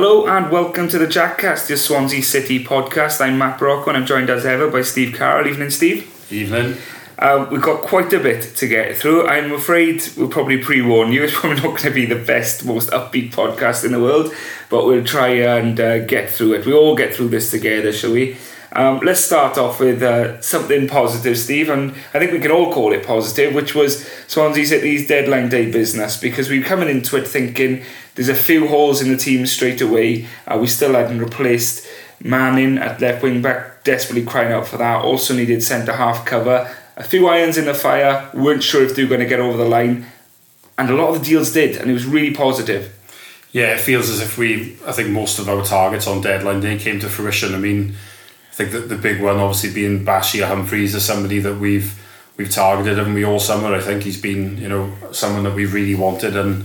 Hello and welcome to the Jackcast, your Swansea City podcast. I'm Matt Brocco and I'm joined as ever by Steve Carroll. Evening, Steve. Evening. Uh, we've got quite a bit to get through. I'm afraid we'll probably pre warn you, it's probably not going to be the best, most upbeat podcast in the world, but we'll try and uh, get through it. We all get through this together, shall we? Um, let's start off with uh, something positive, Steve, and I think we can all call it positive, which was Swansea City's deadline day business because we were coming into it thinking there's a few holes in the team straight away. Uh, we still hadn't replaced Manning at left wing back, desperately crying out for that. Also needed centre half cover. A few irons in the fire, weren't sure if they were going to get over the line, and a lot of the deals did, and it was really positive. Yeah, it feels as if we, I think most of our targets on deadline day came to fruition. I mean, think that the big one obviously being Bashir Humphreys is somebody that we've we've targeted and we all summer. I think he's been, you know, someone that we really wanted and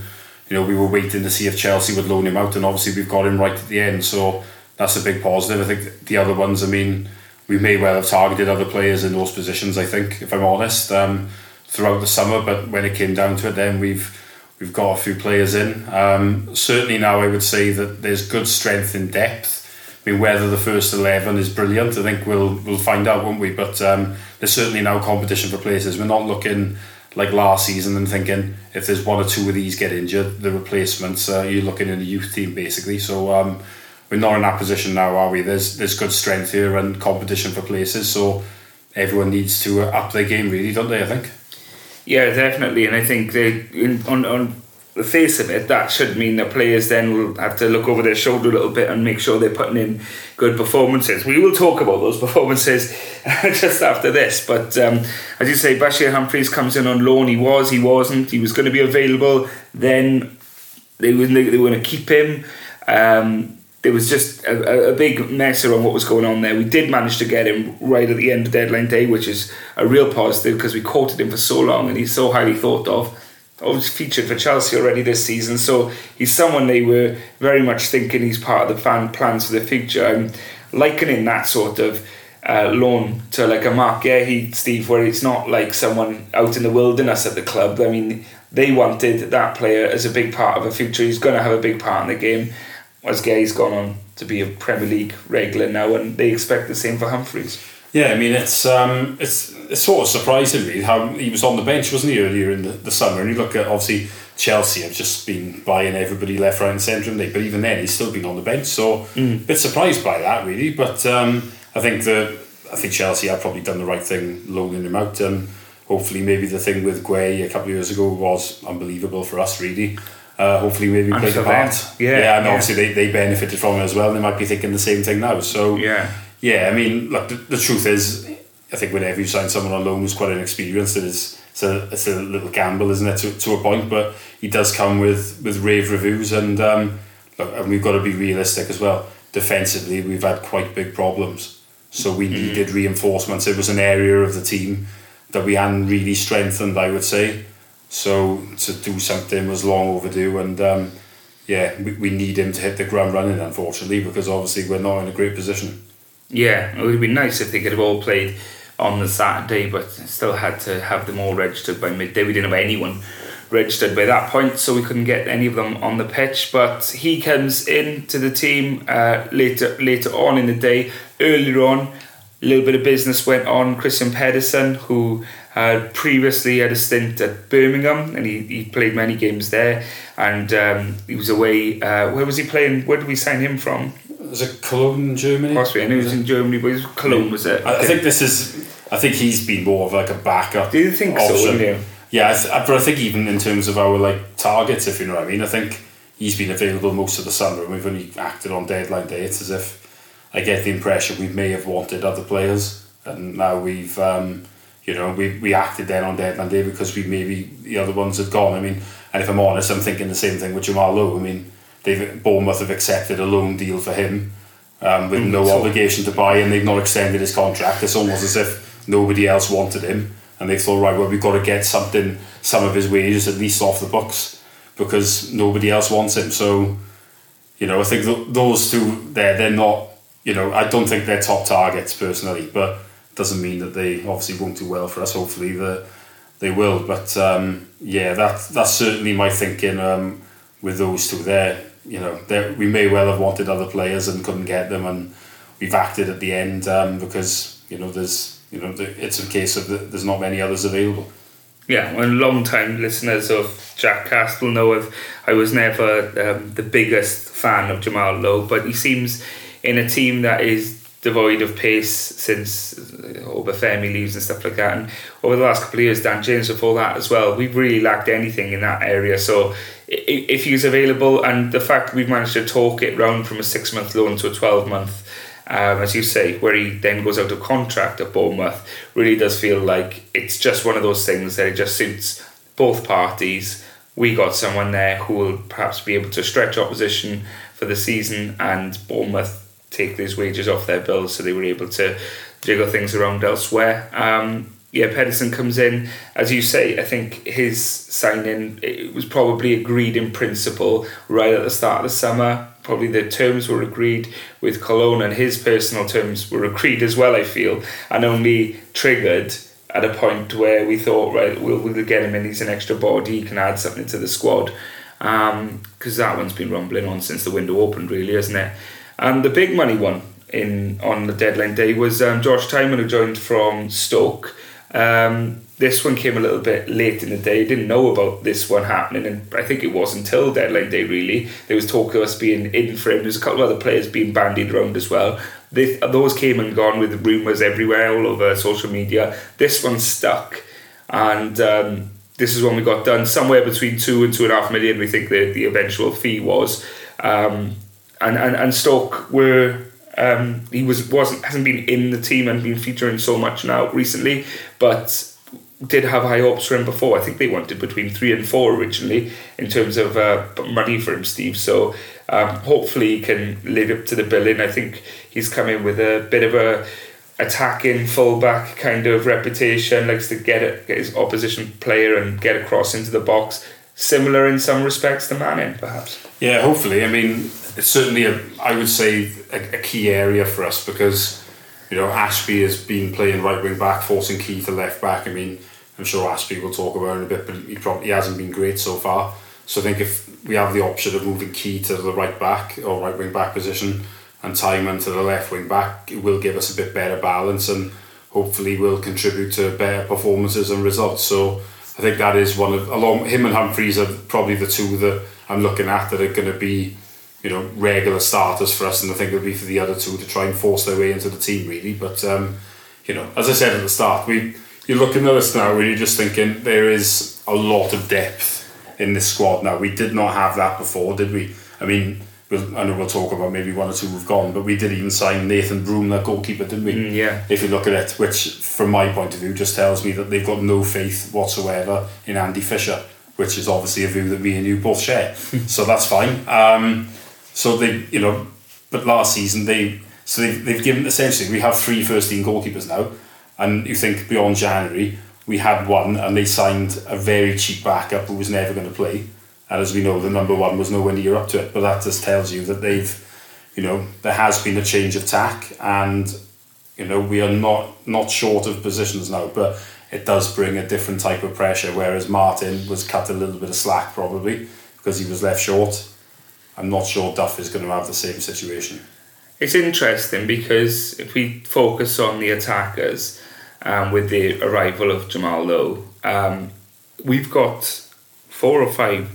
you know, we were waiting to see if Chelsea would loan him out and obviously we've got him right at the end. So that's a big positive. I think the other ones, I mean, we may well have targeted other players in those positions, I think, if I'm honest, um, throughout the summer, but when it came down to it then we've we've got a few players in. Um, certainly now I would say that there's good strength in depth I mean, whether the first eleven is brilliant, I think we'll we'll find out, won't we? But um, there's certainly now competition for places. We're not looking like last season and thinking if there's one or two of these get injured, the replacements. Uh, you're looking in the youth team basically. So um, we're not in that position now, are we? There's there's good strength here and competition for places. So everyone needs to up their game, really, don't they? I think. Yeah, definitely, and I think they in, on on the face of it, that should mean the players then will have to look over their shoulder a little bit and make sure they're putting in good performances. We will talk about those performances just after this, but um, as you say, Bashir Humphreys comes in on loan. He was, he wasn't, he was going to be available. Then they were they were going to keep him. Um, there was just a, a big mess around what was going on there. We did manage to get him right at the end of deadline day, which is a real positive because we quoted him for so long and he's so highly thought of always featured for Chelsea already this season. So he's someone they were very much thinking he's part of the fan plans for the future. I'm likening that sort of uh, loan to like a Marc Guéhi, Steve, where it's not like someone out in the wilderness at the club. I mean, they wanted that player as a big part of a future. He's going to have a big part in the game. As Guéhi's gone on to be a Premier League regular now, and they expect the same for Humphreys. Yeah, I mean it's um, it's it's sort of surprising me how he was on the bench, wasn't he, earlier in the, the summer? And you look at obviously Chelsea have just been buying everybody left, right, and centre, and they but even then he's still been on the bench. So mm. a bit surprised by that really, but um, I think the I think Chelsea have probably done the right thing loaning him out, and hopefully maybe the thing with Guéhi a couple of years ago was unbelievable for us really. Uh, hopefully maybe and played a part. Yeah, yeah, and yeah. obviously they, they benefited from it as well. And they might be thinking the same thing now. So yeah, yeah. I mean, look, the, the truth is I think whenever you sign someone on loan who's quite inexperienced, it is it's a, it's a little gamble, isn't it, to, to a point. But he does come with, with rave reviews, and um, look, and we've got to be realistic as well. Defensively, we've had quite big problems, so we mm-hmm. needed reinforcements. It was an area of the team that we hadn't really strengthened, I would say. So to do something was long overdue, and um, yeah, we, we need him to hit the ground running, unfortunately, because obviously we're not in a great position. Yeah, it would have been nice if they could have all played on the Saturday, but still had to have them all registered by midday. We didn't have anyone registered by that point, so we couldn't get any of them on the pitch. But he comes in to the team uh, later later on in the day. Earlier on, a little bit of business went on. Kristian Pedersen, who had previously had a stint at Birmingham, and he, he played many games there, and um, he was away. Uh, where was he playing? Where did we sign him from? was it Cologne, Germany? Possibly, I knew it was in Germany, but it was Cologne, was it? I, I think this is. I think he's been more of like a backup. Do you think option. so? You? Yeah, I th- but I think even in terms of our like targets, if you know what I mean, I think he's been available most of the summer, and we've only acted on deadline day. It's as if I get the impression we may have wanted other players, and now we've. Um, you know, we, we acted then on deadline day because we maybe the other ones had gone. I mean, and if I'm honest, I'm thinking the same thing with Jamal Lowe. I mean, they've Bournemouth have accepted a loan deal for him um, with mm, no so, obligation to buy, and they've not extended his contract. It's almost as if nobody else wanted him, and they thought, right, well, we've got to get something, some of his wages at least off the books because nobody else wants him. So, you know, I think th- those two there, they're not, you know, I don't think they're top targets personally, but doesn't mean that they obviously won't do well for us. Hopefully, that they will. But um, yeah, that that's certainly my thinking. Um, with those two there, you know, we may well have wanted other players and couldn't get them, and we've acted at the end um, because you know there's you know it's a case of the, there's not many others available. Yeah, and long time listeners of Jack Castle know if I was never um, the biggest fan of Jamal Lowe, but he seems in a team that is devoid of pace since Obafemi leaves and stuff like that. And over the last couple of years, Dan James before that as well, we've really lacked anything in that area. So if he's available, and the fact we've managed to talk it round from a six month loan to a 12 month, um, as you say, where he then goes out of contract at Bournemouth, really does feel like it's just one of those things that it just suits both parties. We got someone there who will perhaps be able to stretch opposition for the season, and Bournemouth take these wages off their bills, so they were able to jiggle things around elsewhere. Um, yeah, Pedersen comes in, as you say. I think his signing it was probably agreed in principle right at the start of the summer. Probably the terms were agreed with Cologne, and his personal terms were agreed as well. I feel, and only triggered at a point where we thought, right, we'll, we'll get him in. He's an extra body. He can add something to the squad. Because um, that one's been rumbling on since the window opened, really, isn't it? And the big money one in on the deadline day was um, Josh Tymon, who joined from Stoke. Um, this one came a little bit late in the day. Didn't know about this one happening, and I think it was until deadline day. Really, there was talk of us being in for him. There's a couple of other players being bandied around as well. They, those came and gone with rumours everywhere, all over social media. This one stuck, and um, this is when we got done. Somewhere between two and two and a half million, we think the the eventual fee was. Um, and and, and Stoke were um, he was wasn't hasn't been in the team and been featuring so much now recently, but did have high hopes for him before. I think they wanted between three and four originally in terms of uh, money for him, Steve. So um, hopefully he can live up to the billing. I think he's coming with a bit of a attacking fullback kind of reputation. Likes to get get his opposition player and get across into the box. Similar in some respects to Manning, perhaps. Yeah, hopefully. I mean, it's certainly a I would say a, a, key area for us because you know Ashby has been playing right wing back, forcing Key to left back. I mean, I'm sure Ashby will talk about in a bit, but he probably hasn't been great so far. So I think if we have the option of moving Key to the right back or right wing back position and Tymon to the left wing back, it will give us a bit better balance and hopefully will contribute to better performances and results. So I think that is one of along him and Humphreys are probably the two that I'm looking at that are going to be you know regular starters for us, and I think it'll be for the other two to try and force their way into the team really. But um, you know, as I said at the start, we you're looking at us now, and you're just thinking there is a lot of depth in this squad now. We did not have that before, did we? I mean. We'll, I know we'll talk about maybe one or two who've gone, but we did even sign Nathan Broome, that goalkeeper, didn't we? Mm, yeah. If you look at it, which from my point of view just tells me that they've got no faith whatsoever in Andy Fisher, which is obviously a view that me and you both share. so that's fine. Um, so they, you know, but last season they, so they've, they've given essentially we have three first team goalkeepers now, and you think beyond January we had one and they signed a very cheap backup who was never going to play, and as we know the number one was nowhere near up to it. But that just tells you that they've, you know, there has been a change of tack, and you know we are not not short of positions now, but it does bring a different type of pressure. Whereas Martin was cut a little bit of slack probably because he was left short I'm not sure Duff is going to have the same situation. It's interesting because if we focus on the attackers um, with the arrival of Jamal Lowe, um, we've got four or five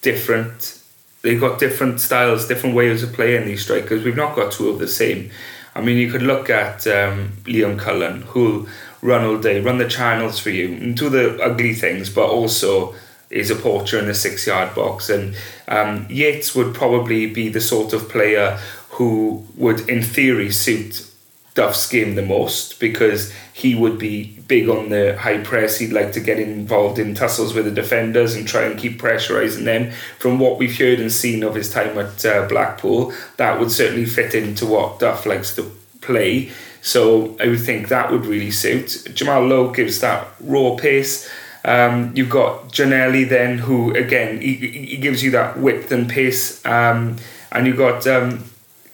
different. They've got different styles, different ways of playing these strikers. We've not got two of the same. I mean, you could look at um, Liam Cullen, who'll run all day, run the channels for you, and do the ugly things, but also is a poacher in the six yard box. And um, Yates would probably be the sort of player who would, in theory, suit Duff's game the most because he would be big on the high press. He'd like to get involved in tussles with the defenders and try and keep pressurising them. From what we've heard and seen of his time at uh, Blackpool, that would certainly fit into what Duff likes to play. So I would think that would really suit. Jamal Lowe gives that raw pace. Um, you've got Ginnelly then, who again he, he gives you that width and pace, um, and you've got um,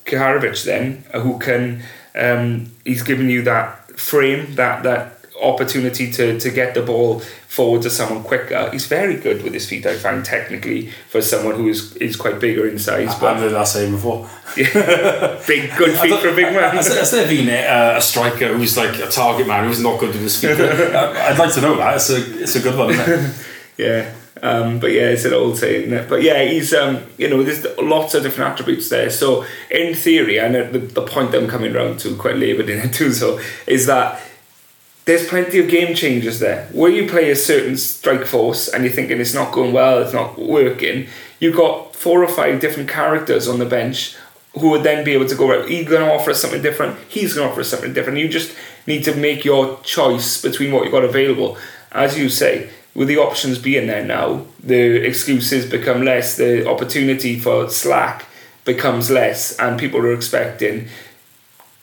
then, who can um, he's giving you that frame, that that opportunity to, to get the ball forward to someone quicker. He's very good with his feet, I find, technically, for someone who is, is quite bigger in size. But I've heard that saying before. big, good feet for a big man. Has, has there been a, a, striker who's like a target man who's not good with his feet? I'd like to know that. It's a, it's a good one, yeah. Um, but yeah, it's an old saying. But yeah, he's um, you know, there's lots of different attributes there. So in theory, and the, the point I'm coming around to, quite laboured in it too, so is that there's plenty of game changers there. Where you play a certain strike force and you're thinking it's not going well, it's not working, you've got four or five different characters on the bench who would then be able to go, right, he's going to offer us something different, he's going to offer us something different. You just need to make your choice between what you've got available. As you say, with the options being there now, the excuses become less, the opportunity for slack becomes less, and people are expecting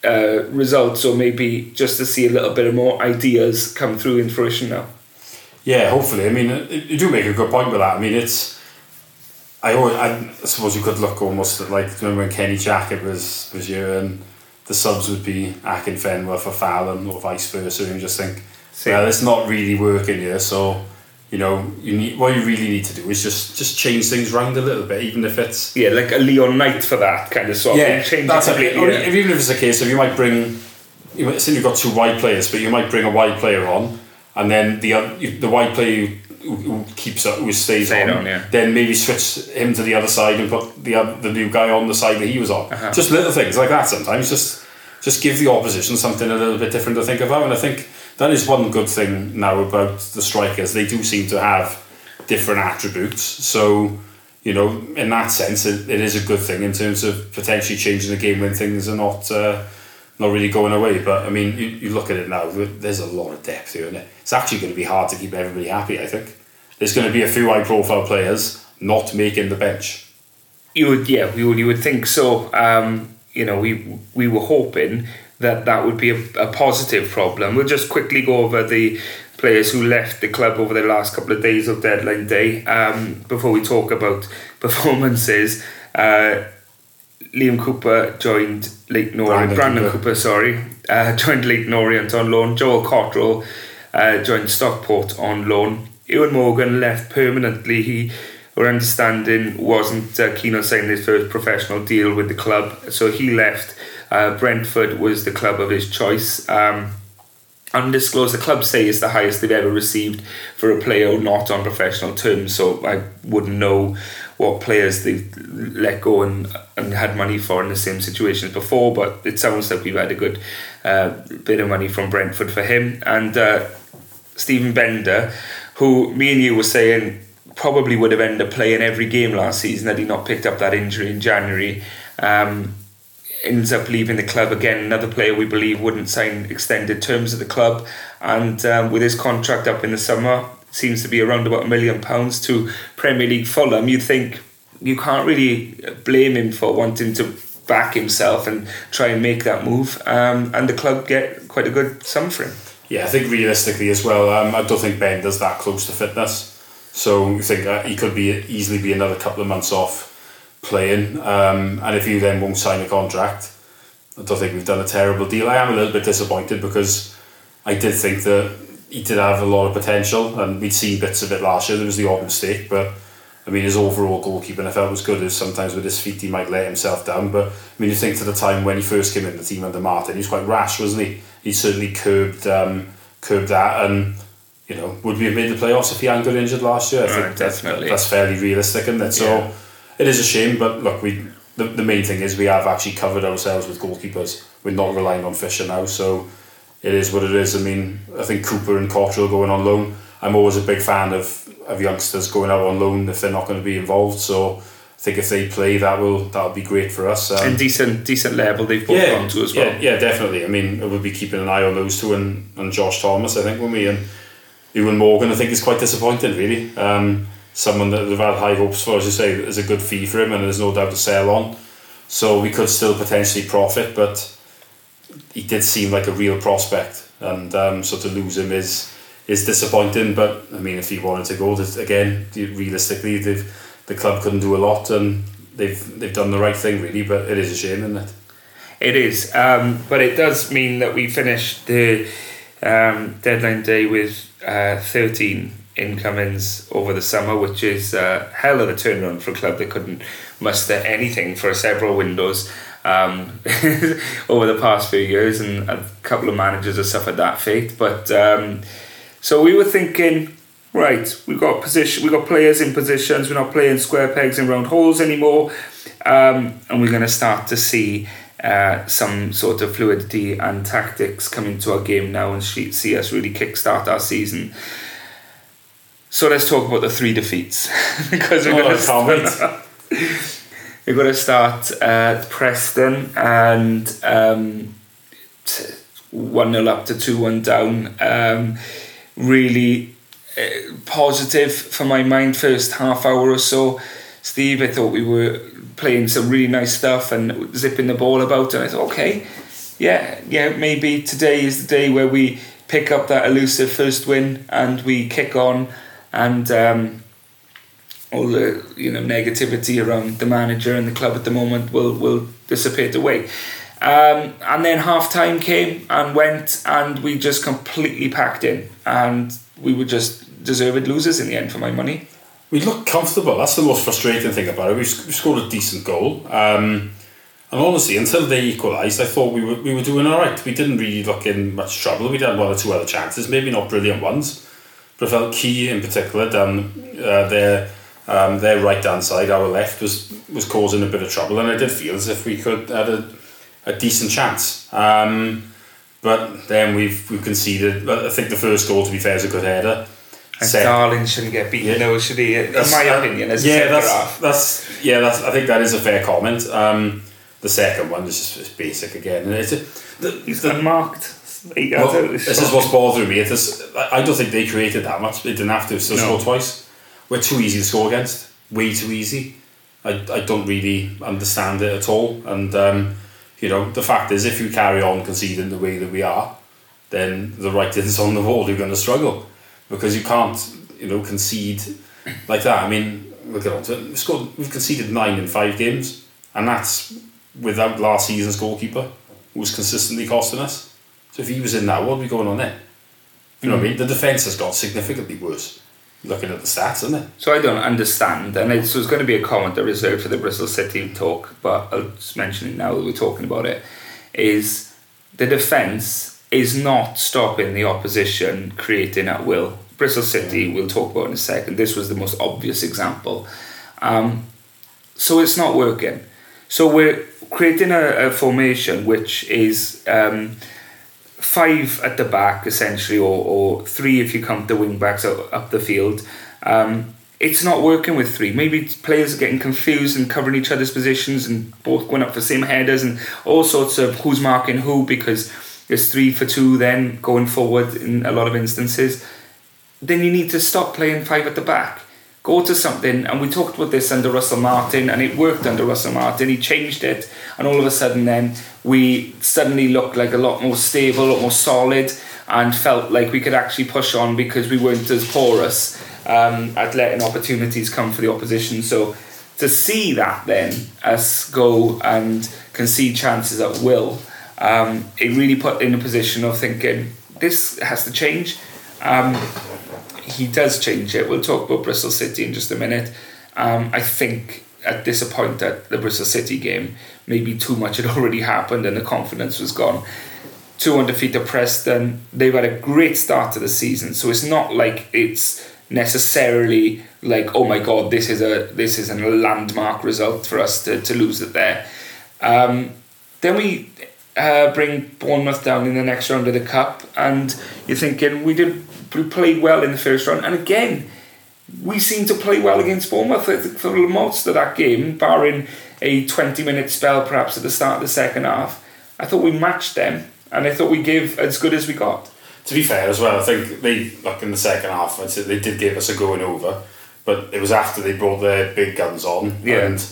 uh, results or maybe just to see a little bit of more ideas come through in fruition now. Yeah, hopefully. I mean, you do make a good point with that. I mean, it's. I always, I suppose you could look almost at like remember when Kenny Jackett was was here and the subs would be Akinfenwa for Fallon or vice versa, and just think, Same. well, it's not really working here, so you know, you need what you really need to do is just just change things around a little bit, even if it's yeah, like a Leon Knight for that kind of sort. Yeah, change that's it. Or yeah. even if it's a case of you might bring, you might, say you've got two wide players, but you might bring a wide player on, and then the the wide player who, who keeps up, who stays on, on yeah. then maybe switch him to the other side and put the other, the new guy on the side that he was on. Uh-huh. Just little things like that. Sometimes just just give the opposition something a little bit different to think about, and I think that is one good thing now about the strikers. They do seem to have different attributes. So, you know, in that sense, it, it is a good thing in terms of potentially changing the game when things are not uh, not really going away. But I mean, you, you look at it now. There's a lot of depth here, and it? it's actually going to be hard to keep everybody happy. I think there's going to be a few high-profile players not making the bench. You would, yeah, you would, you would think so. Um, you know, we we were hoping that that would be a, a positive problem. We'll just quickly go over the players who left the club over the last couple of days of deadline day um, before we talk about performances. Uh, Liam Cooper joined Leyton Orient, Brandon, Brandon Cooper. Cooper, sorry, uh, joined Leyton Orient on loan. Joel Cotterill uh, joined Stockport on loan. Ewan Morgan left permanently. He, our understanding, wasn't uh, keen on signing his first professional deal with the club, so he left uh, Brentford was the club of his choice. Um, undisclosed, the club say is the highest they've ever received for a player not on professional terms. So I wouldn't know what players they let go and, and had money for in the same situations before, but it sounds like we've had a good uh, bit of money from Brentford for him. And uh, Steven Benda, who me and you were saying probably would have ended up playing every game last season had he not picked up that injury in January. Um, ends up leaving the club again. Another player we believe wouldn't sign extended terms at the club, and um, with his contract up in the summer, seems to be around about a million pounds to Premier League Fulham. You'd think you can't really blame him for wanting to back himself and try and make that move, um, and the club get quite a good sum for him. Yeah, I think realistically as well, um, I don't think Benda's that close to fitness. So I think uh, he could be easily be another couple of months off playing. Um, and if you then won't sign a contract, I don't think we've done a terrible deal. I am a little bit disappointed because I did think that he did have a lot of potential, and we'd seen bits of it last year. There was the odd mistake, but I mean, his overall goalkeeping I felt was good. As sometimes with his feet he might let himself down, but I mean, you think to the time when he first came in the team under Martin, he was quite rash, wasn't he? He certainly curbed um, curbed that, and you know, would we have made the playoffs if he hadn't got injured last year? I think definitely. that's fairly realistic, isn't it? So. Yeah it is a shame, but look, we the, the main thing is we have actually covered ourselves with goalkeepers. We're not relying on Fisher now, so it is what it is. I mean, I think Cooper and Cotterill going on loan. I'm always a big fan of, of youngsters going out on loan if they're not going to be involved. So I think if they play, that will that'll be great for us. Um, and decent decent level they've both yeah, gone to as well. Yeah, yeah, definitely. I mean, we'll be keeping an eye on those two and, and Josh Thomas. I think when we and Ewan Morgan, I think is quite disappointing really. Um, someone that they've had high hopes for, as you say, is a good fee for him, and there's no doubt to sell on. So we could still potentially profit, but he did seem like a real prospect, and um, so to lose him is is disappointing. But I mean, if he wanted to go, again, realistically, they've the club couldn't do a lot, and they've they've done the right thing really. But it is a shame, isn't it? It is, um, but it does mean that we finished the um, deadline day with uh, 13 incomings over the summer, which is a hell of a turnaround for a club that couldn't muster anything for several windows um, over the past few years, and a couple of managers have suffered that fate. But um, so we were thinking, right, we've got position, we've got players in positions. We're not playing square pegs in round holes anymore, um, and we're going to start to see. Uh, some sort of fluidity and tactics come into our game now and see us really kickstart our season. So let's talk about the three defeats because we're Oh, going can't wait. we're going to start at Preston and um, t- 1 0 up to 2 1 down. Um, really uh, positive for my mind, first half hour or so. Steve, I thought we were playing some really nice stuff and zipping the ball about, and I thought, okay, yeah, yeah, maybe today is the day where we pick up that elusive first win and we kick on and. Um, all the you know negativity around the manager and the club at the moment will will dissipate away. Um, and then half time came and went, and we just completely packed in, and we were just deserved losers in the end for my money. We looked comfortable. That's the most frustrating thing about it. We, sc- we scored a decent goal. Um, and honestly, until they equalised, I thought we were, we were doing all right. We didn't really look in much trouble. We had one or two other chances, maybe not brilliant ones. But I felt Key in particular, down uh, their, um, their right hand side, our left, was, was causing a bit of trouble. And I did feel as if we could had a, a decent chance. Um, but then we've, we've conceded. I think the first goal, to be fair, is a good header. And Second- Darling shouldn't get beaten, Yeah. though, should he? In That's- my opinion, as yeah, centre that's, half. that's yeah, that's. I think that is a fair comment. Um, the second one is just it's basic again, and it's a, the, He's the, unmarked. Well, out of the this shot. is what's bothering me. It is, I I don't think they created that much. They didn't have to. Still No. score twice. We're too easy to score against. Way too easy. I, I don't really understand it at all. And um, you know, the fact is, if you carry on conceding the way that we are, then the writing's on the wall. You're going to struggle because you can't, you know, concede like that. I mean, we'll get on to it. We've, scored, we've conceded nine in five games, and that's without last season's goalkeeper, who was consistently costing us. So if he was in that, what would be going on there? You know what I mean? The defence has got significantly worse. Looking at the stats, isn't it? So I don't understand, and it's, it's going to be a comment I reserved for the Bristol City talk, but I'll just mention it now that we're talking about it. Is the defence is not stopping the opposition creating at will. Bristol City, we'll talk about in a second. This was the most obvious example. Um, so it's not working. So we're creating a, a formation which is um, five at the back essentially, or, or three if you count the wing backs up, the field. Um, it's not working with three. Maybe players are getting confused and covering each other's positions and both going up for same headers and all sorts of who's marking who because there's three for two then going forward in a lot of instances. Then you need to stop playing five at the back. Go to something, and we talked about this under Russell Martin, and it worked under Russell Martin. He changed it, and all of a sudden, then we suddenly looked like a lot more stable, a lot more solid, and felt like we could actually push on because we weren't as porous um, at letting opportunities come for the opposition. So to see that then us go and concede chances at will, um, it really put in a position of thinking this has to change. Um, he does change it. We'll talk about Bristol City in just a minute. Um, I think at this point at the Bristol City game, maybe too much had already happened and the confidence was gone. Two undefeated Preston. They've had a great start to the season, so it's not like it's necessarily like oh my god this is a this is a landmark result for us to, to lose it there. Um, then we uh, bring Bournemouth down in the next round of the cup, and you're thinking we did we played well in the first round, and again we seemed to play well against Bournemouth for most of that game, barring a 20 minute spell perhaps at the start of the second half. I thought we matched them, and I thought we gave as good as we got. To be fair as well, I think they like in the second half. They did give us a going over, but it was after they brought their big guns on. Yeah. And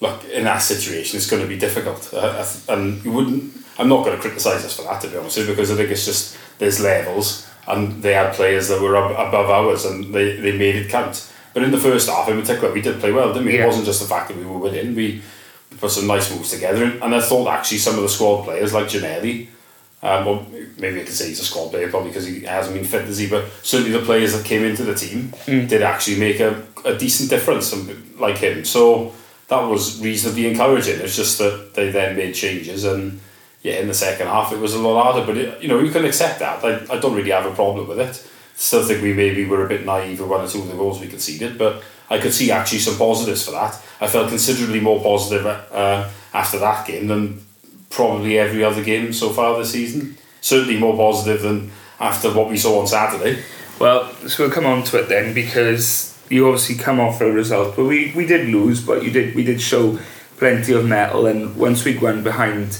look, in that situation, it's going to be difficult. And you wouldn't. I'm not going to criticise us for that, to be honest with you, because I think it's just there's levels, and they had players that were ab- above ours, and they, they made it count. But in the first half, in particular, we did play well, didn't we? Yeah. It wasn't just the fact that we were winning. We put some nice moves together, and, I thought actually some of the squad players like Ginnelly Um, well, maybe I could say he's a squad player probably because he hasn't been fit, as he? But certainly the players that came into the team mm. did actually make a, a decent difference, like him. So that was reasonably encouraging. It's just that they then made changes and yeah, in the second half it was a lot harder. But it, you know you can accept that. I, I don't really have a problem with it. Still think we maybe were a bit naive with one or two of the goals we conceded, but I could see actually some positives for that. I felt considerably more positive uh, after that game than probably every other game so far this season. Certainly more positive than after what we saw on Saturday. Well, so we'll come on to it then because you obviously come off a result, but we, we did lose, but you did we did show plenty of metal, and once we'd won behind,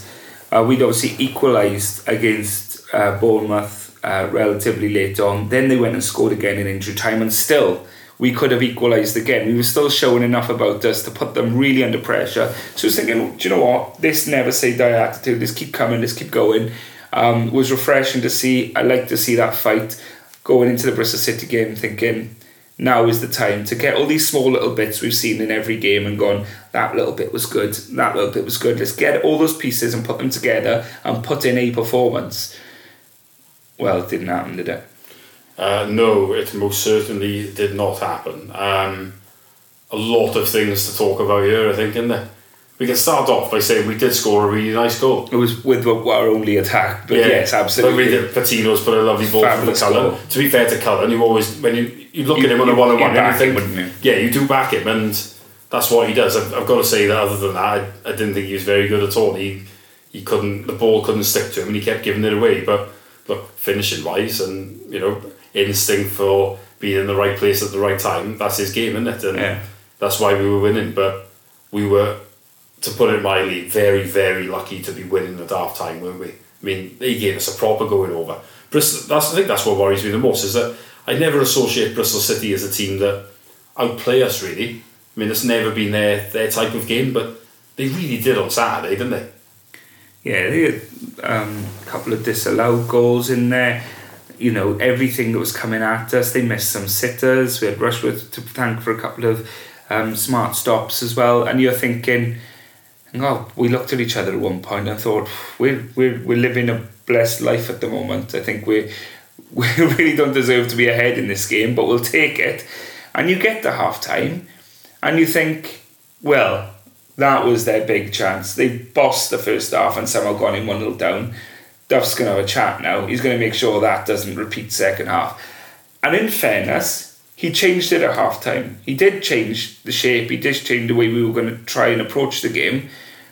uh, we'd obviously equalised against uh, Bournemouth uh, relatively late on. Then they went and scored again in injury time, and still we could have equalised again. We were still showing enough about us to put them really under pressure. So I was thinking, do you know what? This never say die attitude, this keep coming, this keep going. Um, was refreshing to see. I like to see that fight going into the Bristol City game, thinking now is the time to get all these small little bits we've seen in every game and gone, that little bit was good, that little bit was good. Let's get all those pieces and put them together and put in a performance. Well, it didn't happen, did it? Uh, no, it most certainly did not happen. Um, a lot of things to talk about here, I think, in there. We can start off by saying we did score a really nice goal. It was with our only attack, but yeah, yes, absolutely. But we did, Patino's put a lovely ball for the Cullen. To be fair to Cullen, you always when you you look you, at him on a one on one, you think, him, you? yeah, you do back him, and that's what he does. I've, I've got to say that. Other than that, I, I didn't think he was very good at all. He he couldn't, the ball couldn't stick to him, and he kept giving it away. But look, finishing wise, and you know instinct for being in the right place at the right time. That's his game, isn't it? And yeah. that's why we were winning. But we were, to put it mildly, very, very lucky to be winning at half time, weren't we? I mean, they gave us a proper going over. Bristol, that's, I think that's what worries me the most is that I never associate Bristol City as a team that outplay us really. I mean, it's never been their, their type of game, but they really did on Saturday, didn't they? Yeah, they had um, a couple of disallowed goals in there you know, everything that was coming at us. They missed some sitters. We had Rushworth to thank for a couple of um, smart stops as well. And you're thinking, oh, we looked at each other at one point and thought, we're, we're, we're living a blessed life at the moment. I think we we really don't deserve to be ahead in this game, but we'll take it. And you get the half time and you think, well, that was their big chance. They bossed the first half and somehow gone in 1 0 down Duff's going to have a chat now. He's going to make sure that doesn't repeat second half. And in fairness, he changed it at half time. He did change the shape, he did change the way we were going to try and approach the game,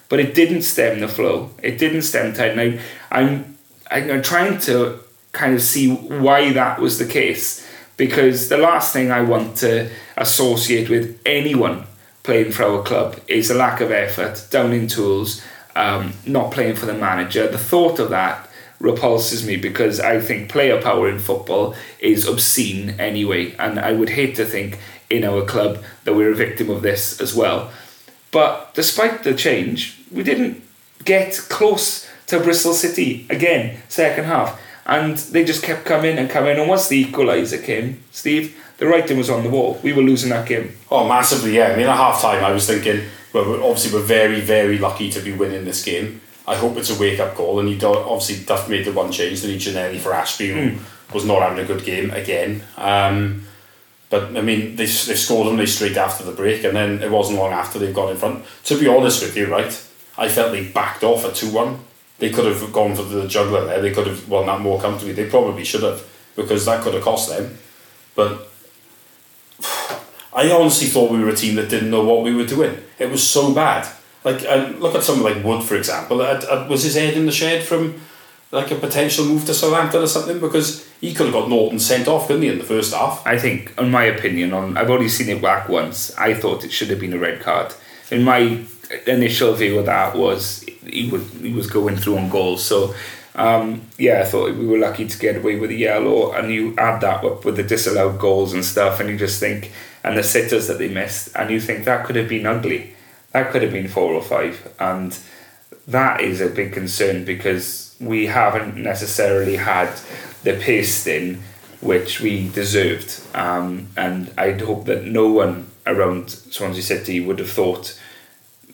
but it didn't stem the flow. It didn't stem tight. Now, I'm, I'm trying to kind of see why that was the case because the last thing I want to associate with anyone playing for our club is a lack of effort, down in tools, um, not playing for the manager. The thought of that repulses me because I think player power in football is obscene anyway, and I would hate to think in our club that we're a victim of this as well. But despite the change, we didn't get close to Bristol City again, second half. And they just kept coming and coming. And once the equaliser came, Steve, the writing was on the wall. We were losing that game. Oh, massively, yeah. I mean, at half time, I was thinking, well, we're, obviously we're very, very lucky to be winning this game. I hope it's a wake up call. And he obviously Duff made the one change, then he Ginnelly for Ashby, who mm. was not having a good game again. Um, but I mean, they, they scored only straight after the break, and then it wasn't long after they got in front. To be honest with you, right, I felt they backed off at 2 1. They could have gone for the juggler there, they could have won that more comfortably. They probably should have, because that could have cost them. But I honestly thought we were a team that didn't know what we were doing. It was so bad. Like, uh, look at someone like Wood, for example. Uh, was his head in the shed from like a potential move to Southampton or something? Because he could have got Naughton sent off, couldn't he, in the first half? I think, in my opinion, on I've only seen it back once. I thought it should have been a red card. In my initial view of that was he was he was going through on goals. So um, yeah, I thought we were lucky to get away with a yellow, and you add that up with the disallowed goals and stuff, and you just think, and the sitters that they missed, and you think that could have been ugly, that could have been four or five, and that is a big concern because we haven't necessarily had the pace in which we deserved, um, and I'd hope that no one around Swansea City would have thought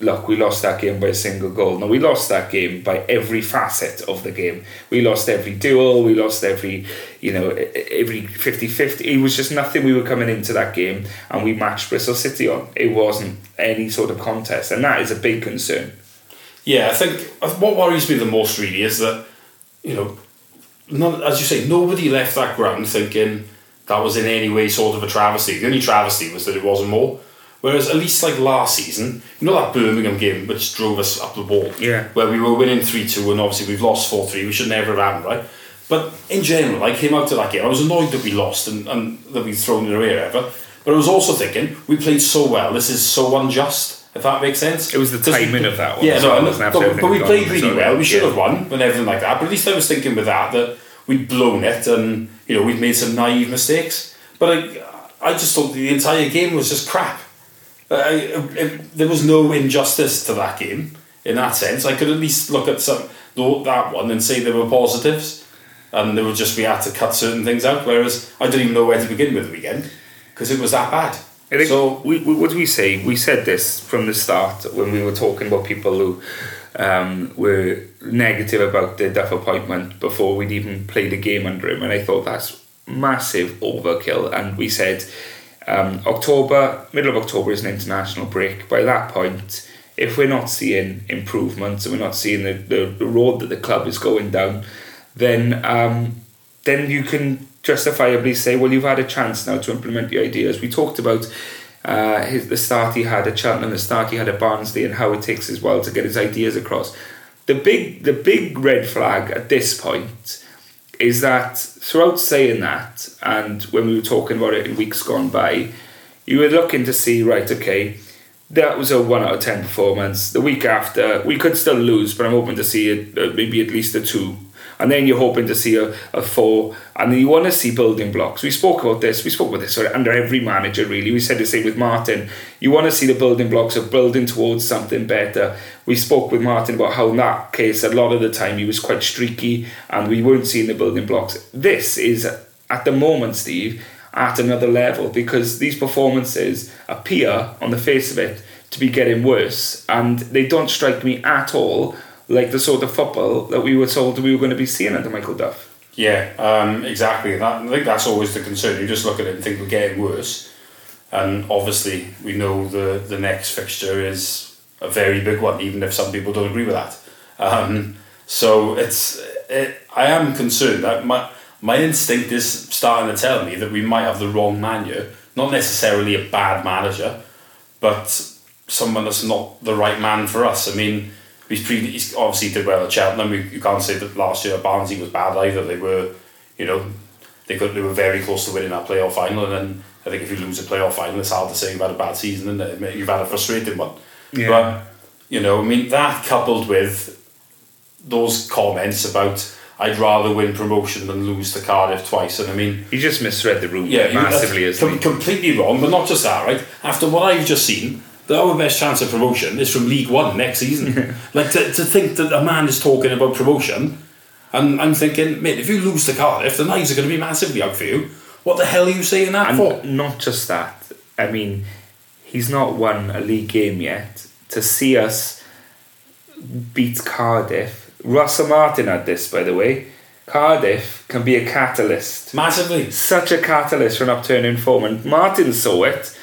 look, we lost that game by a single goal. No, we lost that game by every facet of the game. We lost every duel, we lost every, you know, every 50 50. It was just nothing we were coming into that game and we matched Bristol City on. It wasn't any sort of contest, and that is a big concern. Yeah, I think uh, what worries me the most really is that, you know, not, as you say, nobody left that ground thinking that was in any way sort of a travesty. The only travesty was that it wasn't more. Whereas at least like last season, you know that Birmingham game which drove us up the wall. yeah, where we were winning three two and obviously we've lost four three. We should never have happened, right? But in general, I came out to that game. I was annoyed that we lost and, and that we'd thrown it away, ever. But I was also thinking we played so well. This is so unjust. If that makes sense. It was the timing of that one. Yeah, no, well, but, but, we played really well. We should yeah. have won and everything like that. But at least I was thinking with that that we'd blown it and you know we'd made some naive mistakes. But I, I just thought the entire game was just crap. It, there was no injustice to that game in that sense. I could at least look at some that one and say there were positives, and there would just we had to cut certain things out. Whereas I didn't even know where to begin with the weekend because it was that bad. I think so we, we, what do we say? We said this from the start when we were talking about people who um, were negative about the Duff appointment before we'd even played a game under him, and I thought that's massive overkill. And we said um, October, middle of October is an international break. By that point, if we're not seeing improvements and we're not seeing the, the, the road that the club is going down, then um, then you can justifiably say, well, you've had a chance now to implement the ideas. We talked about uh, his, the start he had at Cheltenham, the start he had at Barnsley, and how it takes as well to get his ideas across. The big, the big red flag at this point is that throughout saying that, and when we were talking about it in weeks gone by, you were looking to see, right, okay, that was a 1 out of 10 performance. The week after, we could still lose, but I'm hoping to see it, uh, maybe at least a 2 and then you're hoping to see a, a four, and then you want to see building blocks. We spoke about this, we spoke about this sorry, under every manager, really. We said the same with Martin. You want to see the building blocks of building towards something better. We spoke with Martin about how, in that case, a lot of the time he was quite streaky and we weren't seeing the building blocks. This is, at the moment, Steve, at another level because these performances appear, on the face of it, to be getting worse and they don't strike me at all like the sort of football that we were told we were going to be seeing under Michael Duff. Yeah, um, exactly. That, I think that's always the concern. You just look at it and think we're getting worse. And obviously, we know the, the next fixture is a very big one, even if some people don't agree with that. Um, so it's it, I am concerned that my my instinct is starting to tell me that we might have the wrong manager. Not necessarily a bad manager, but someone that's not the right man for us. I mean, he's, pre- he's obviously did well at Cheltenham. You, you can't say that last year at Barnsley was bad either. They were, you know, they could they were very close to winning that playoff final. And then I think if you lose a playoff final, it's hard to say you've had a bad season and you've had a frustrating one. Yeah. But you know, I mean that coupled with those comments about I'd rather win promotion than lose to Cardiff twice. And I mean, he just misread the room yeah, massively, is com- completely wrong. But not just that, right? After what I've just seen, our best chance of promotion is from League One next season. like to, to think that a man is talking about promotion, and I'm thinking, mate, if you lose to Cardiff, the knives are going to be massively out for you. What the hell are you saying that and for? Not just that. I mean, he's not won a league game yet. To see us beat Cardiff, Russell Martin had this, by the way. Cardiff can be a catalyst. Massively. Such a catalyst for an upturning form. And Martin saw it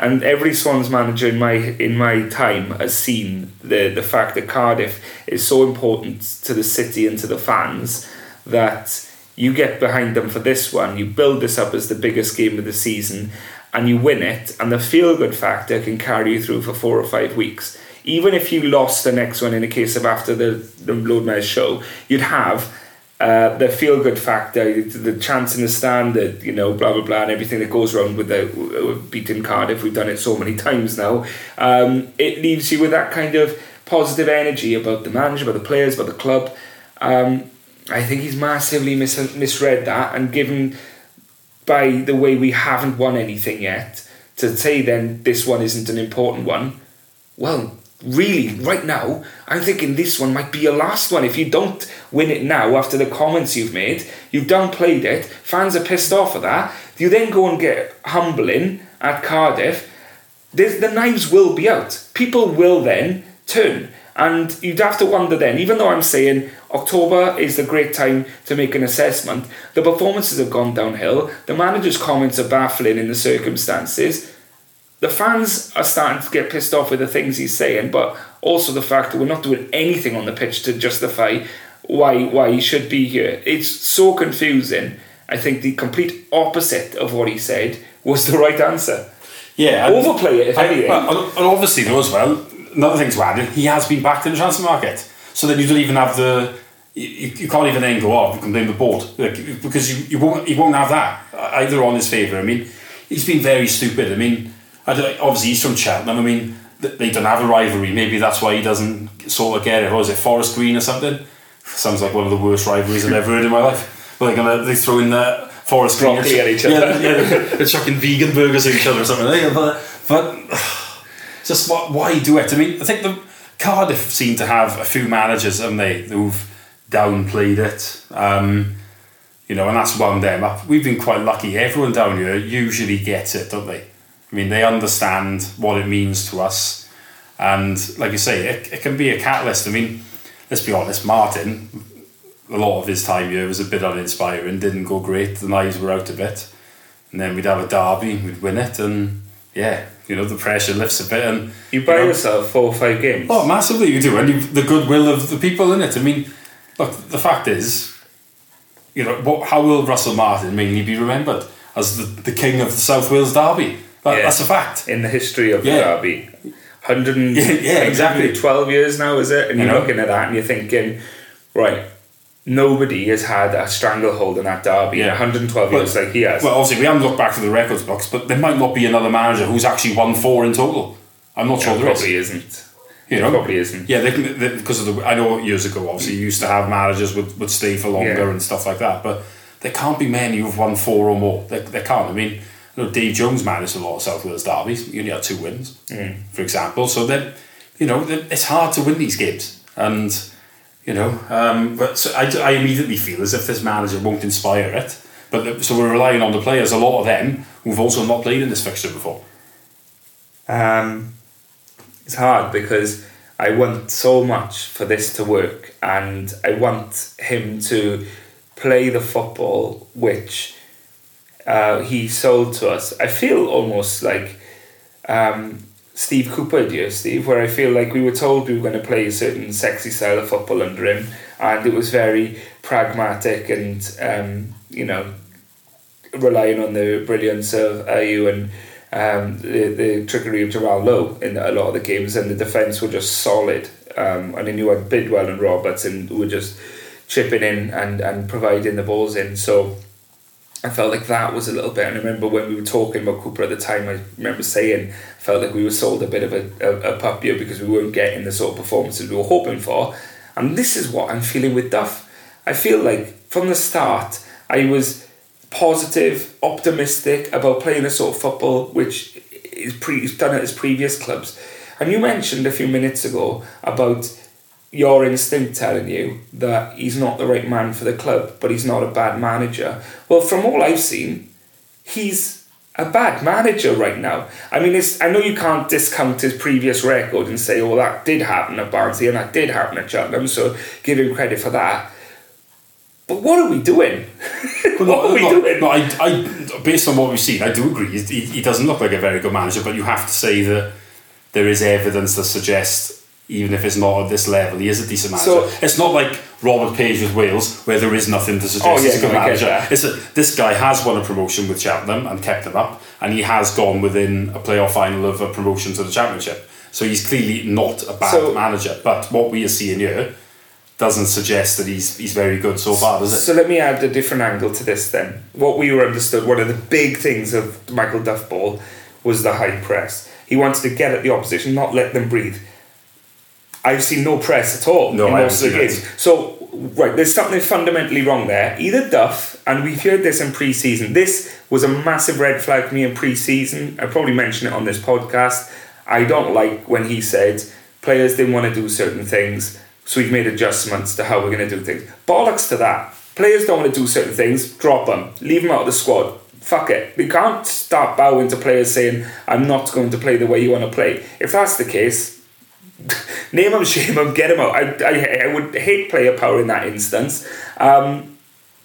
and every Swans manager in my in my time has seen the the fact that Cardiff is so important to the city and to the fans that you get behind them for this one, you build this up as the biggest game of the season, and you win it, and the feel good factor can carry you through for four or five weeks. Even if you lost the next one in the case of after the the Lord Mayor's show, you'd have uh, the feel good factor, the chance in the stand, that you know, blah blah blah, and everything that goes around with the beating Cardiff. We've done it so many times now. Um, it leaves you with that kind of positive energy about the manager, about the players, about the club. Um, I think he's massively mis- misread that and given by the way we haven't won anything yet to say then this one isn't an important one. Well, really, right now, I'm thinking this one might be your last one. If you don't win it now after the comments you've made, you've downplayed it, fans are pissed off at that. You then go and get humbling at Cardiff, there's, the knives will be out. People will then turn. And you'd have to wonder then, even though I'm saying October is the great time to make an assessment, the performances have gone downhill, the manager's comments are baffling in the circumstances, the fans are starting to get pissed off with the things he's saying, but also the fact that we're not doing anything on the pitch to justify why why he should be here. It's so confusing. I think the complete opposite of what he said was the right answer. Yeah, overplay it if I, anything. And obviously, though, as well, another thing to add, he has been backed in the transfer market. So then you don't even have the. You, you can't even then go oh, off and complain the board like, because you, you won't you won't have that uh, either on his favour. I mean, he's been very stupid. I mean, I obviously he's from Cheltenham. I mean, they don't have a rivalry. Maybe that's why he doesn't sort of get it. Or is it Forest Green or something? Sounds like one of the worst rivalries I've ever heard in my life. But they're gonna they throw in the Forest Green at each other. Yeah, yeah, they're chucking vegan burgers at each other or something. But but just what, why do it? I mean, I think the Cardiff seem to have a few managers, haven't they, who've downplayed it. Um, you know, and that's wound them up. We've been quite lucky. Everyone down here usually gets it, don't they? I mean, they understand what it means to us. And like you say, it, it can be a catalyst. I mean, let's be honest, Martin, a lot of his time here was a bit uninspiring, didn't go great, the knives were out a bit. And then we'd have a derby, we'd win it, and yeah, you know, the pressure lifts a bit. And You buy you know, yourself four or five games. Oh, massively you do, and you, the goodwill of the people in it. I mean, look, the fact is, you know, what, how will Russell Martin mainly be remembered as the, the king of the South Wales derby? That, Yeah. That's a fact. in the history of Yeah. the derby. 100 and, Yeah, yeah, exactly. 12 years now, is it? And You you're know? looking at that and you're thinking, right, nobody has had a stranglehold in that derby in Yeah. 112 years Well- like he has. Well, obviously, we haven't looked back to the records books, but there might not be another manager who's actually won four in total. I'm not sure There there is. probably isn't. You There know? probably isn't. Yeah, they can, they, because of the. I know years ago, obviously, you used to have managers would, would stay for longer Yeah. and stuff like that, but there can't be many who've won four or more. They, they can't. I mean, you know, Dave Jones managed a lot of South Wales derbies. He only had two wins, Mm. for example. So then, you know, it's hard to win these games, and you know, um, but so I, I immediately feel as if this manager won't inspire it. But the, so we're relying on the players. A lot of them who've also not played in this fixture before. Um, it's hard because I want so much for this to work, and I want him to play the football which uh, he sold to us. I feel almost like um, Steve Cooper did, Steve, where I feel like we were told we were going to play a certain sexy style of football under him, and it was very pragmatic and um, you know relying on the brilliance of Ayew and um, the, the trickery of Jamal Lowe in a lot of the games, and the defence were just solid. Um, and I knew had Bidwell and Roberts, and were just chipping in and, and providing the balls in. So I felt like that was a little bit. And I remember when we were talking about Cooper at the time, I remember saying I felt like we were sold a bit of a, a, a pup because we weren't getting the sort of performances we were hoping for. And this is what I'm feeling with Duff. I feel like from the start, I was positive, optimistic about playing a sort of football which is pre- done at his previous clubs. And you mentioned a few minutes ago about your instinct telling you that he's not the right man for the club, but he's not a bad manager. Well, from all I've seen, he's a bad manager right now. I mean, it's, I know you can't discount his previous record and say, oh, that did happen at Barnsley and that did happen at Cheltenham, so give him credit for that. But what are we doing? what are we doing? No, I, I, based on what we've seen, I do agree. He, he doesn't look like a very good manager, but you have to say that there is evidence that suggests, even if it's not at this level, he is a decent manager. So- it's not like Robert Page with Wales, where there is nothing to suggest Oh, yeah, he's a good manager. It's a, this guy has won a promotion with Cheltenham and kept them up, and he has gone within a playoff final of a promotion to the championship. So he's clearly not a bad So- manager. But what we are seeing here doesn't suggest that he's he's very good so far, does it? So let me add a different angle to this then. What we were understood, one of the big things of Michael Duff Ball was the high press. He wanted to get at the opposition, not let them breathe. I've seen no press at all No, in most of the games. So right, there's something fundamentally wrong there. Either Duff, and we've heard this in pre-season. This was a massive red flag for me in pre-season. I probably mentioned it on this podcast. I don't like when he said players didn't want to do certain things, so we've made adjustments to how we're going to do things. Bollocks to that. Players don't want to do certain things. Drop them. Leave them out of the squad. fuck it. We can't start bowing to players saying, I'm not going to play the way you want to play. If that's the case, name him, shame him, get him out. I, I, I would hate player power in that instance. Um,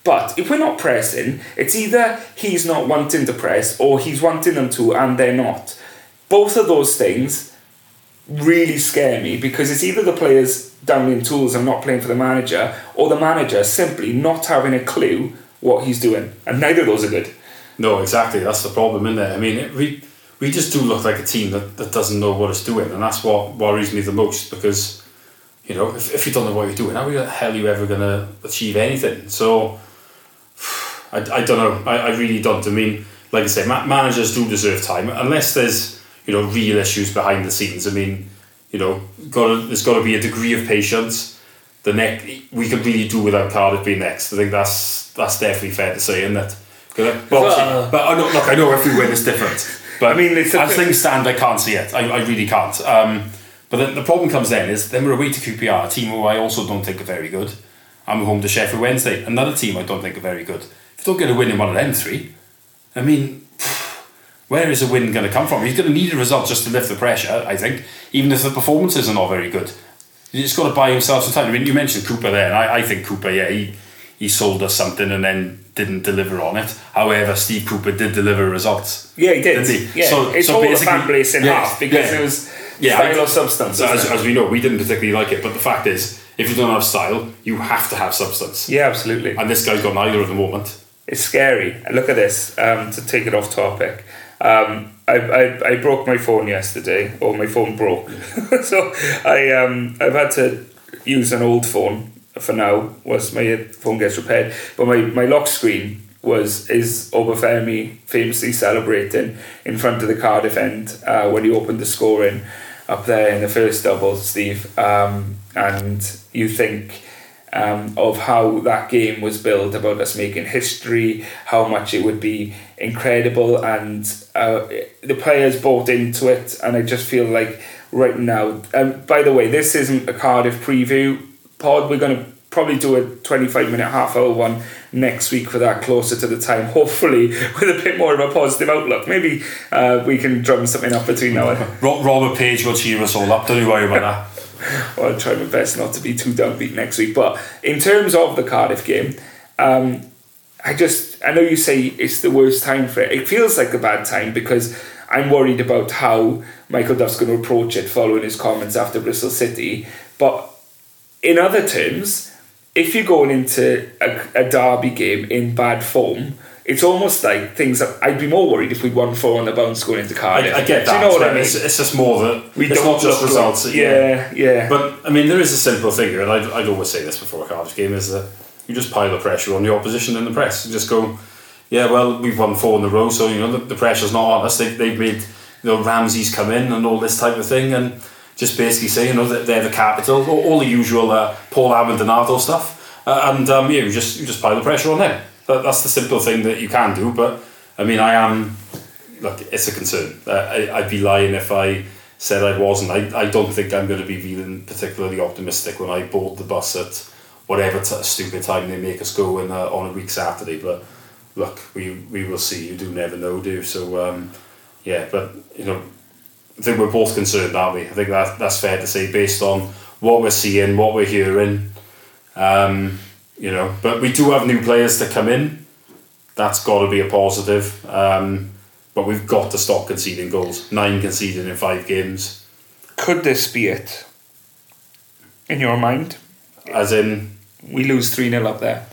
but if we're not pressing, it's either he's not wanting to press or he's wanting them to and they're not. Both of those things really scare me because it's either the players down in tools and not playing for the manager or the manager simply not having a clue what he's doing. And neither of those are good. No, exactly. That's the problem, isn't it? I mean, it, we we just do look like a team that, that doesn't know what it's doing, and that's what worries me the most because, you know, if, if you don't know what you're doing, how the hell are you ever going to achieve anything? So, I, I don't know. I, I really don't. I mean, like I say, ma- managers do deserve time, unless there's, you know, real issues behind the scenes. I mean, you know, got there's got to be a degree of patience. The next, we could really do without Cardiff being next. I think that's that's definitely fair to say, isn't it? But, Well- but I know, oh, look, I know we win, it's different. But I mean, as things stand, I can't see it. I, I really can't. Um, but the, the problem comes then is then we're away to QPR, a team who I also don't think are very good. We're home to Sheffield Wednesday, another team I don't think are very good. If you don't get a win in one of them three, I mean, where is a win going to come from? He's going to need a result just to lift the pressure, I think, even if the performances are not very good. He's just got to buy himself some time. I mean, you mentioned Cooper there, and I, I think Cooper, yeah, he, he sold us something and then didn't deliver on it. However, Steve Cooper did deliver results. Yeah, he did. Didn't he? Yeah, So- it's so all the fan base in yeah, half because yeah. it was Yeah, style or substance. As, as we know, we didn't particularly like it, but the fact is, if you don't have style, you have to have substance. yeah, absolutely. And this guy's got neither at the moment. It's scary. Look at this. Um, to take it off topic, um, I, I, I broke my phone yesterday, or my phone broke. so I um, I've had to use an old phone for now. Was my phone gets repaired, but my, my lock screen was is Obafemi famously celebrating in front of the Cardiff end uh, when he opened the scoring up there in the first double, Steve. Um, and you think um, of how that game was built, about us making history, how much it would be incredible, and uh, the players bought into it. And I just feel like right now, and by the way, this isn't a Cardiff preview pod. We're going to probably do a 25 minute half hour one next week for that closer to the time hopefully with a bit more of a positive outlook maybe uh, we can drum something up between now and Ro- Robert Page will cheer us all up. Don't you worry about that. I'll try my best not to be too downbeat next week. But in terms of the Cardiff game, um, I just I know you say it's the worst time for it. It feels like a bad time because I'm worried about how Michael Duff's going to approach it following his comments after Bristol City. But in other terms, if you're going into a, a derby game in bad form, it's almost like things that I'd be more worried if we'd won four on the bounce going into Cardiff. I, I get Do that. you know what I mean? It's, it's just more that we it's don't not just results. Like, yeah, yeah. But I mean, there is a simple thing here, and I'd, I'd always say this before a Cardiff game: is that you just pile the pressure on the opposition in the press. You just go, yeah, well, we've won four in a row, so you know the, the pressure's not on us. They, they've made you know Ramsey's come in and all this type of thing, and just basically say you know that they're the capital, all, all the usual uh, Paul Donato stuff, uh, and um, yeah, you just you just pile the pressure on them. That, that's the simple thing that you can do. But I mean, I am look, it's a concern. Uh, I, I'd be lying if I said I wasn't. I, I don't think I'm going to be feeling particularly optimistic when I board the bus at whatever t- stupid time they make us go in uh, on a week Saturday. But look, we we will see. You do never know, do you? so. Um, yeah, but you know, I think we're both concerned, aren't we? I think that that's fair to say based on what we're seeing, what we're hearing. Um, you know, but we do have new players to come in. That's got to be a positive. Um, but we've got to stop conceding goals. Nine conceded in five games. Could this be it? In your mind? As in, We lose 3 0 up there.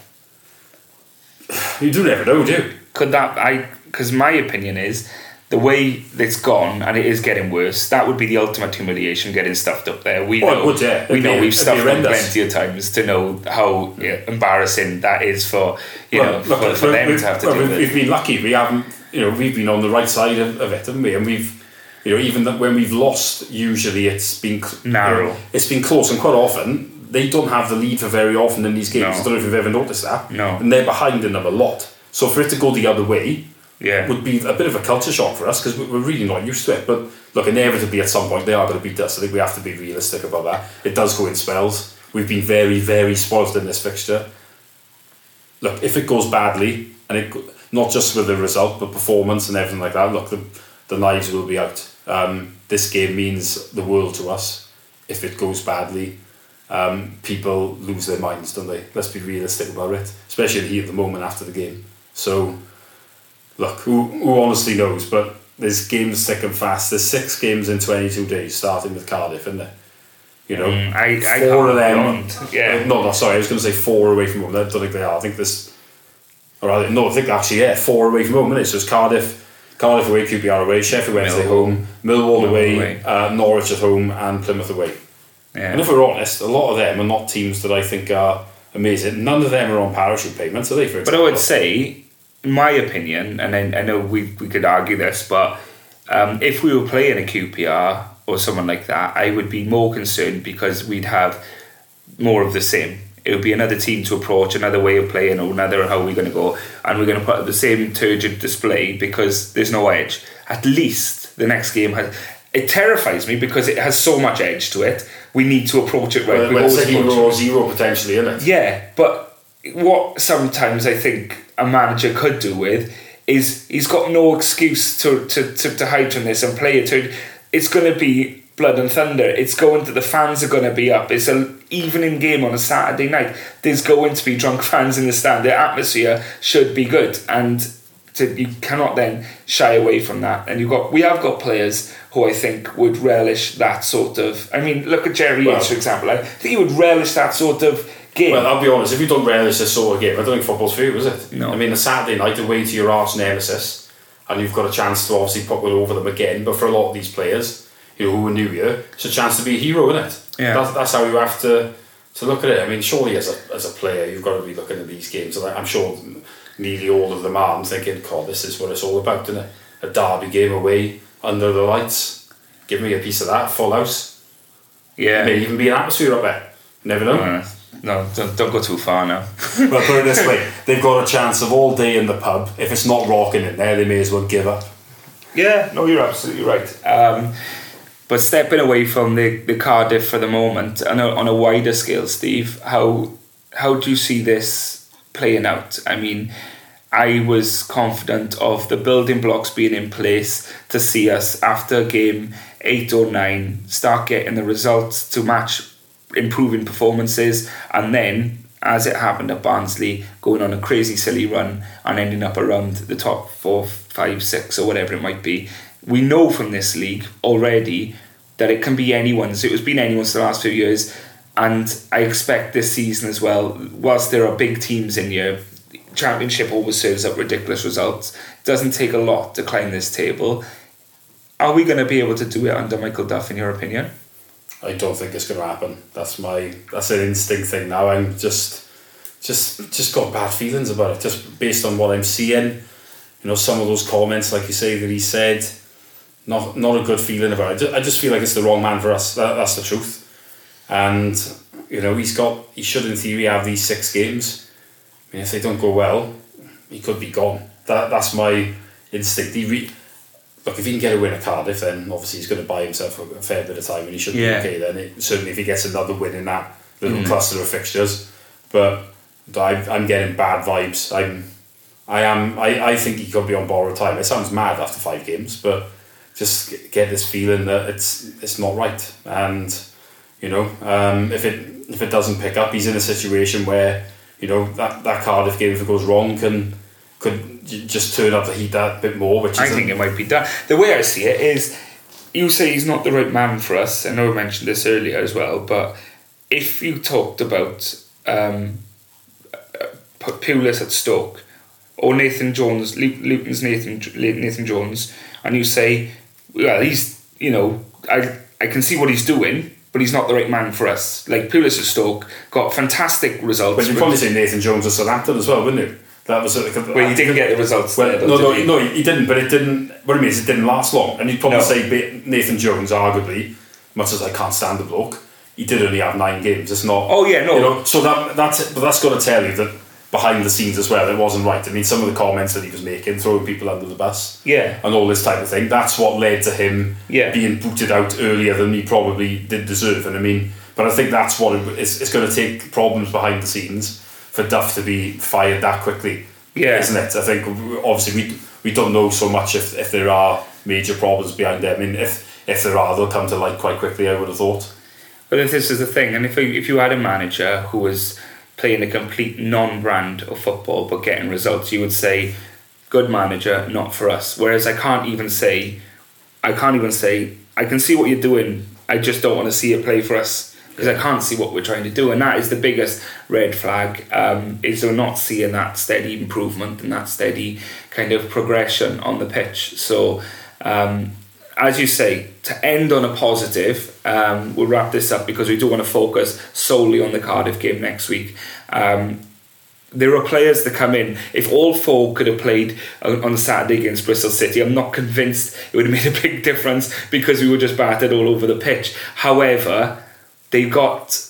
you do never know, do you? Could that, I, because my opinion is the way it's gone and it is getting worse, that would be the ultimate humiliation getting stuffed up there. We Oh, know, would, yeah. we know be, we've stuffed them plenty of times to know how yeah, mm. embarrassing that is for, you know, Well, for, for them to have to well, do we've, we've been lucky. We haven't, you know, we've been on the right side of, of it, haven't we? And we've, you know, even that when we've lost, usually it's been Narrow. you know, it's been close, and quite often they don't have the lead for very often in these games. No. I don't know if you've ever noticed that. No. And they're behind in them a lot. So for it to go the other way Yeah. would be a bit of a culture shock for us because we're really not used to it. But look, inevitably at some point they are going to beat us. I think we have to be realistic about that. It does go in spells. We've been very, very spoiled in this fixture. Look, if it goes badly, and it, not just with the result, but performance and everything like that. Look, the, the knives will be out. Um, this game means the world to us. If it goes badly, um, people lose their minds, don't they? Let's be realistic about it, especially here at the moment after the game. So, look, who, who honestly knows? But there's games thick and fast. There's six games in 22 days, starting with Cardiff, isn't there? You know, Mm, I, I four of them. Yeah. No, no, sorry, I was going to say four away from home. I don't think they are. I think there's, or rather, no, I think actually, yeah, four away from home. Isn't it? So it's Cardiff, Cardiff away, QPR away, Sheffield Wednesday Millwall. home, Millwall Millwall away, away. Uh, Norwich at home, and Plymouth away. yeah. And if we're honest, a lot of them are not teams that I think are amazing. None of them are on parachute payments, are they? For But I would say, my opinion, and I, I know we, we could argue this, but um, if we were playing a QPR or someone like that, I would be more concerned because we'd have more of the same. It would be another team to approach, another way of playing, or another how we're going to go, and we're going to put up the same turgid display because there's no edge. At least the next game has. It terrifies me because it has so much edge to it. We need to approach it right. Well, well, it's a always hero approached it- or zero potentially, isn't it? yeah, but what sometimes I think a manager could do with is he's got no excuse to, to, to, to hide from this and play it. To, it's going to be blood and thunder. It's going to the fans are going to be up. It's an evening game on a Saturday night. There's going to be drunk fans in the stand. The atmosphere should be good, and to, you cannot then shy away from that. And you have got we have got players who I think would relish that sort of. I mean, look at Jerry Well- Yates for example. I think he would relish that sort of game. Well, I'll be honest, if you don't relish this sort of game, I don't think football's for you, is it? No. I mean, a Saturday night away to your arch nemesis, and you've got a chance to obviously put one over them again, but for a lot of these players, you know, who are new here, it's a chance to be a hero, isn't it? Yeah. That's, that's how you have to, to look at it. I mean, surely as a, as a player, you've got to be looking at these games, and I- I'm sure nearly all of them are, and thinking, God, this is what it's all about, isn't it? A derby game away, under the lights, give me a piece of that, full house. yeah. Maybe even be an atmosphere up there. Never know. No, don't, don't go too far now. But put it this way, they've got a chance of all day in the pub. If it's not rocking in there, they may as well give up. Yeah, no, you're absolutely right. Um, but stepping away from the, the Cardiff for the moment, and on a, on a wider scale, Steve, how how do you see this playing out? I mean, I was confident of the building blocks being in place to see us after game eight or nine start getting the results to match improving performances, and then as it happened at Barnsley, going on a crazy silly run and ending up around the top four, five, six, or whatever it might be. We know from this league already that it can be anyone's. It has been anyone's the last few years, and I expect this season as well. Whilst there are big teams in here, Championship always serves up ridiculous results. It doesn't take a lot to climb this table. Are we going to be able to do it under Michael Duff, in your opinion? I don't think it's going to happen. That's my that's an instinct thing now. I'm just just just got bad feelings about it, just based on what I'm seeing. You know, some of those comments, like you say, that he said, not not a good feeling about it. I just, feel like it's the wrong man for us. That, that's the truth. And you know, he's got he should in theory have these six games. I mean, if they don't go well, he could be gone. That that's my instinct. He re- look if he can get a win at Cardiff, then obviously he's going to buy himself a, fair bit of time, and he should Yeah. be okay. Then it, certainly if he gets another win in that little Mm. cluster of fixtures, but I, I'm getting bad vibes. I'm I am I, I think he could be on borrowed time. It sounds mad after five games, but just get this feeling that it's it's not right. And you know, um, if it if it doesn't pick up, he's in a situation where you know that, that Cardiff game if it goes wrong can could just turn up the heat that bit more. Which I think it might be done. The way I see it is, you say he's not the right man for us. I know I mentioned this earlier as well, but if you talked about um, uh, Pulis at Stoke or Nathan Jones, Lu- Luton's Nathan Nathan Jones, and you say, well, he's you know, I I can see what he's doing. But he's not the right man for us. Like Pulis at Stoke got fantastic results. But you'd probably say Nathan Jones at Southampton as well, wouldn't you? That was like a, well, he didn't get the results. Well, there, no, no, he? no, he didn't. But it didn't. What I mean is, it didn't last long. And you'd probably No. say Nathan Jones, arguably, much as I can't stand the bloke, he did only have nine games. It's not. Oh, yeah, no. You know, so that that's but that's got to tell you that behind the scenes as well, it wasn't right. I mean, some of the comments that he was making, throwing people under the bus, Yeah. and all this type of thing. That's what led to him Yeah. being booted out earlier than he probably did deserve. And I mean, but I think that's what it, it's, it's going to take problems behind the scenes for Duff to be fired that quickly. Yeah. isn't it? I think obviously we we don't know so much if, if there are major problems behind them. I mean, if if there are, they'll come to light quite quickly. I would have thought. But if this is the thing, and if if you had a manager who was playing a complete non-brand of football but getting results, you would say, "Good manager, not for us." Whereas I can't even say, I can't even say, I can see what you're doing. I just don't want to see it play for us because I can't see what we're trying to do, and that is the biggest red flag. Um, is we're not seeing that steady improvement and that steady kind of progression on the pitch. So. Um, as you say, to end on a positive, um, we'll wrap this up because we do want to focus solely on the Cardiff game next week. Um, there are players that come in. If all four could have played on Saturday against Bristol City, I'm not convinced it would have made a big difference because we were just battered all over the pitch. However, they got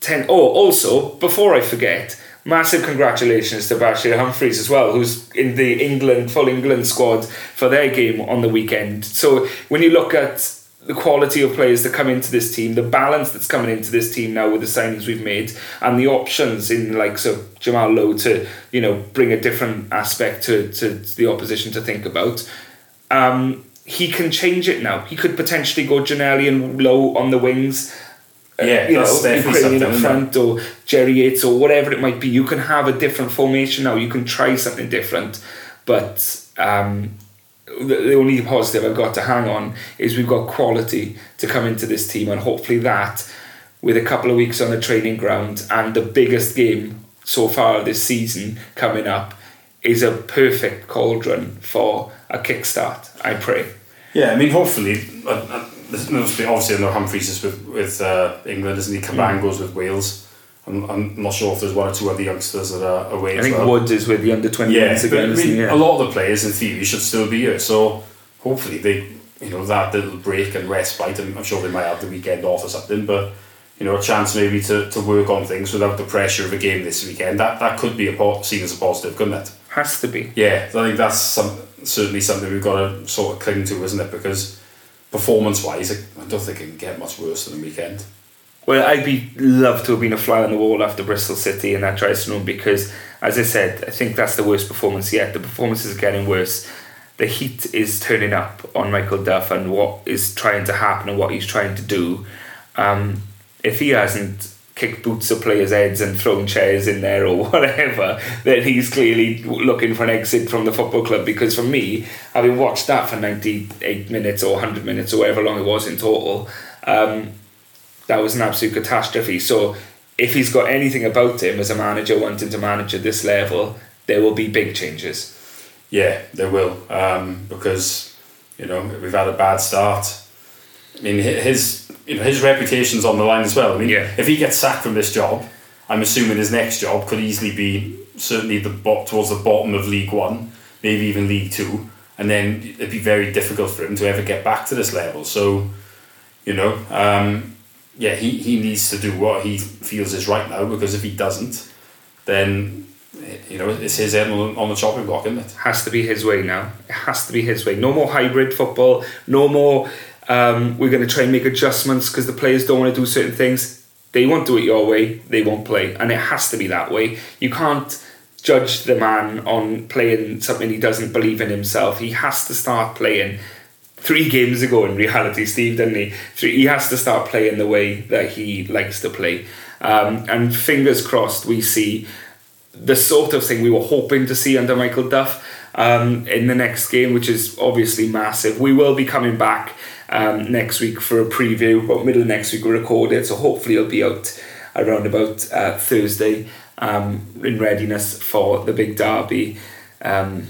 10. Oh, also, before I forget, massive congratulations to Bashir Humphreys as well, who's in the England, full England squad for their game on the weekend. So when you look at the quality of players that come into this team, the balance that's coming into this team now with the signings we've made, and the options in like so Jamal Lowe to you know bring a different aspect to, to the opposition to think about. Um, he can change it now. He could potentially go Ginnelly and Lowe on the wings. Uh, Yeah, you know, Ukrainian up front or Jerry Yates or whatever it might be. You can have a different formation now. You can try something different, but um, the, the only positive I've got to hang on is we've got quality to come into this team, and hopefully that, with a couple of weeks on the training ground and the biggest game so far this season coming up, is a perfect cauldron for a kickstart. I pray. Yeah, I mean, hopefully, there's must be obviously I know Humphreys is with with uh, England, isn't he? Cabango's with Wales. I'm, I'm not sure if there's one or two other youngsters that are away I think well. Woods is with the under twenty yeah, again. I mean, he? a lot of the players in theory should still be here. So hopefully they, you know, that little break and respite. And I'm sure they might have the weekend off or something, but you know, a chance maybe to, to work on things without the pressure of a game this weekend. That that could be a po- seen as a positive, couldn't it? Has to be. Yeah, I think that's some, certainly something we've got to sort of cling to, isn't it? Because performance wise, I don't think it can get much worse than a weekend. Well, I'd be love to have been a fly on the wall after Bristol City in that room because, as I said, I think that's the worst performance yet. The performances are getting worse. The heat is turning up on Michael Duff and what is trying to happen and what he's trying to do. Um, if he hasn't kicked boots at players' heads and thrown chairs in there or whatever, then he's clearly looking for an exit from the football club. Because for me, having watched that for 98 minutes or 100 minutes or however long it was in total, um, that was an absolute catastrophe. So if he's got anything about him as a manager wanting to manage at this level, there will be big changes. Yeah, there will um, because you know we've had a bad start. I mean, his you know his reputation's on the line as well. I mean, Yeah. if he gets sacked from this job, I'm assuming his next job could easily be certainly the bot towards the bottom of League One, maybe even League Two, and then it'd be very difficult for him to ever get back to this level. So, you know, um, yeah, he, he needs to do what he feels is right now because if he doesn't, then you know it's his end on, on the chopping block, isn't it? has to be his way now. It has to be his way. No more hybrid football. No more. Um, we're going to try and make adjustments because the players don't want to do certain things. They won't do it your way. They won't play, and it has to be that way. You can't judge the man on playing something he doesn't believe in himself. He has to start playing. Three games ago, in reality, Steve, didn't he? He has to start playing the way that he likes to play. Um, and fingers crossed, we see the sort of thing we were hoping to see under Michael Duff um, in the next game, which is obviously massive. We will be coming back um, next week for a preview, But middle of next week we'll record it, so hopefully it'll be out around about uh, Thursday um, in readiness for the big derby. Um,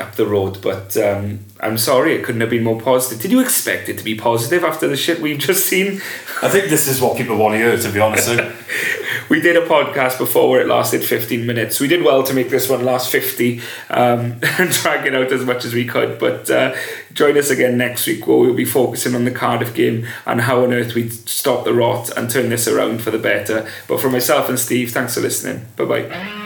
up the road, but um, I'm sorry it couldn't have been more positive. Did you expect it to be positive after the shit we've just seen? I think this is what people want to hear, to be honest. we did a podcast before where it lasted 15 minutes. We did well to make this one last 50 um, and drag it out as much as we could. But uh, join us again next week where we'll be focusing on the Cardiff game and how on earth we stop the rot and turn this around for the better. But for myself and Steve, thanks for listening. Bye bye.